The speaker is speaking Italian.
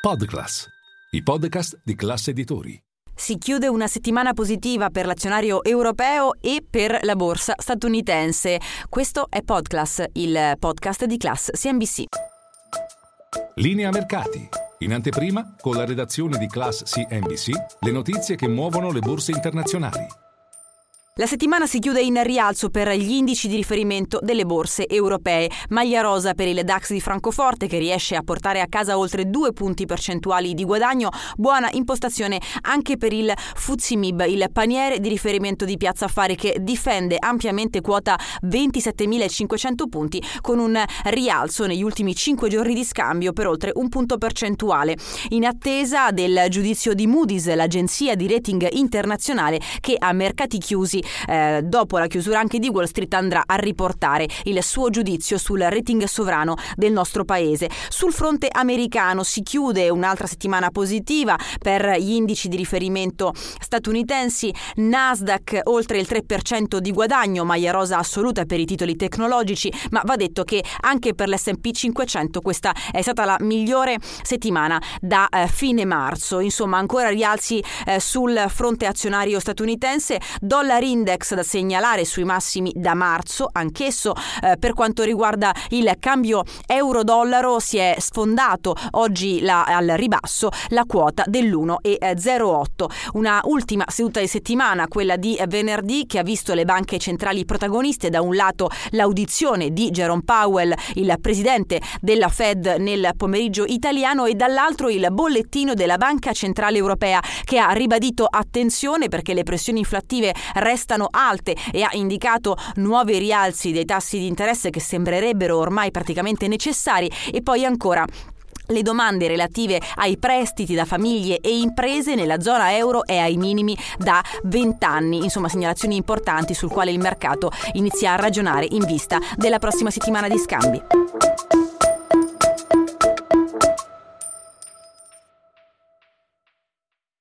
Podclass, i podcast di classe editori. Si chiude una settimana positiva per l'azionario europeo e per la borsa statunitense. Questo è Podclass, il podcast di Class CNBC. Linea mercati. In anteprima, con la redazione di Class CNBC, le notizie che muovono le borse internazionali. La settimana si chiude in rialzo per gli indici di riferimento delle borse europee. Maglia rosa per il DAX di Francoforte che riesce a portare a casa oltre due punti percentuali di guadagno. Buona impostazione anche per il Fuzimib, il paniere di riferimento di Piazza Affari che difende ampiamente quota 27.500 punti con un rialzo negli ultimi 5 giorni di scambio per oltre un punto percentuale. In attesa del giudizio di Moody's, l'agenzia di rating internazionale che a mercati chiusi eh, dopo la chiusura anche di Wall Street andrà a riportare il suo giudizio sul rating sovrano del nostro paese. Sul fronte americano si chiude un'altra settimana positiva per gli indici di riferimento statunitensi, Nasdaq oltre il 3% di guadagno, maglia rosa assoluta per i titoli tecnologici, ma va detto che anche per l'S&P 500 questa è stata la migliore settimana da eh, fine marzo. Insomma, ancora rialzi eh, sul fronte azionario statunitense, dollari index da segnalare sui massimi da marzo, anch'esso eh, per quanto riguarda il cambio euro-dollaro si è sfondato oggi la, al ribasso la quota dell'1,08. Una ultima seduta di settimana, quella di venerdì, che ha visto le banche centrali protagoniste, da un lato l'audizione di Jerome Powell, il presidente della Fed nel pomeriggio italiano e dall'altro il bollettino della Banca Centrale Europea che ha ribadito attenzione perché le pressioni inflattive restano restano alte e ha indicato nuovi rialzi dei tassi di interesse che sembrerebbero ormai praticamente necessari e poi ancora le domande relative ai prestiti da famiglie e imprese nella zona euro è ai minimi da 20 anni. Insomma, segnalazioni importanti sul quale il mercato inizia a ragionare in vista della prossima settimana di scambi.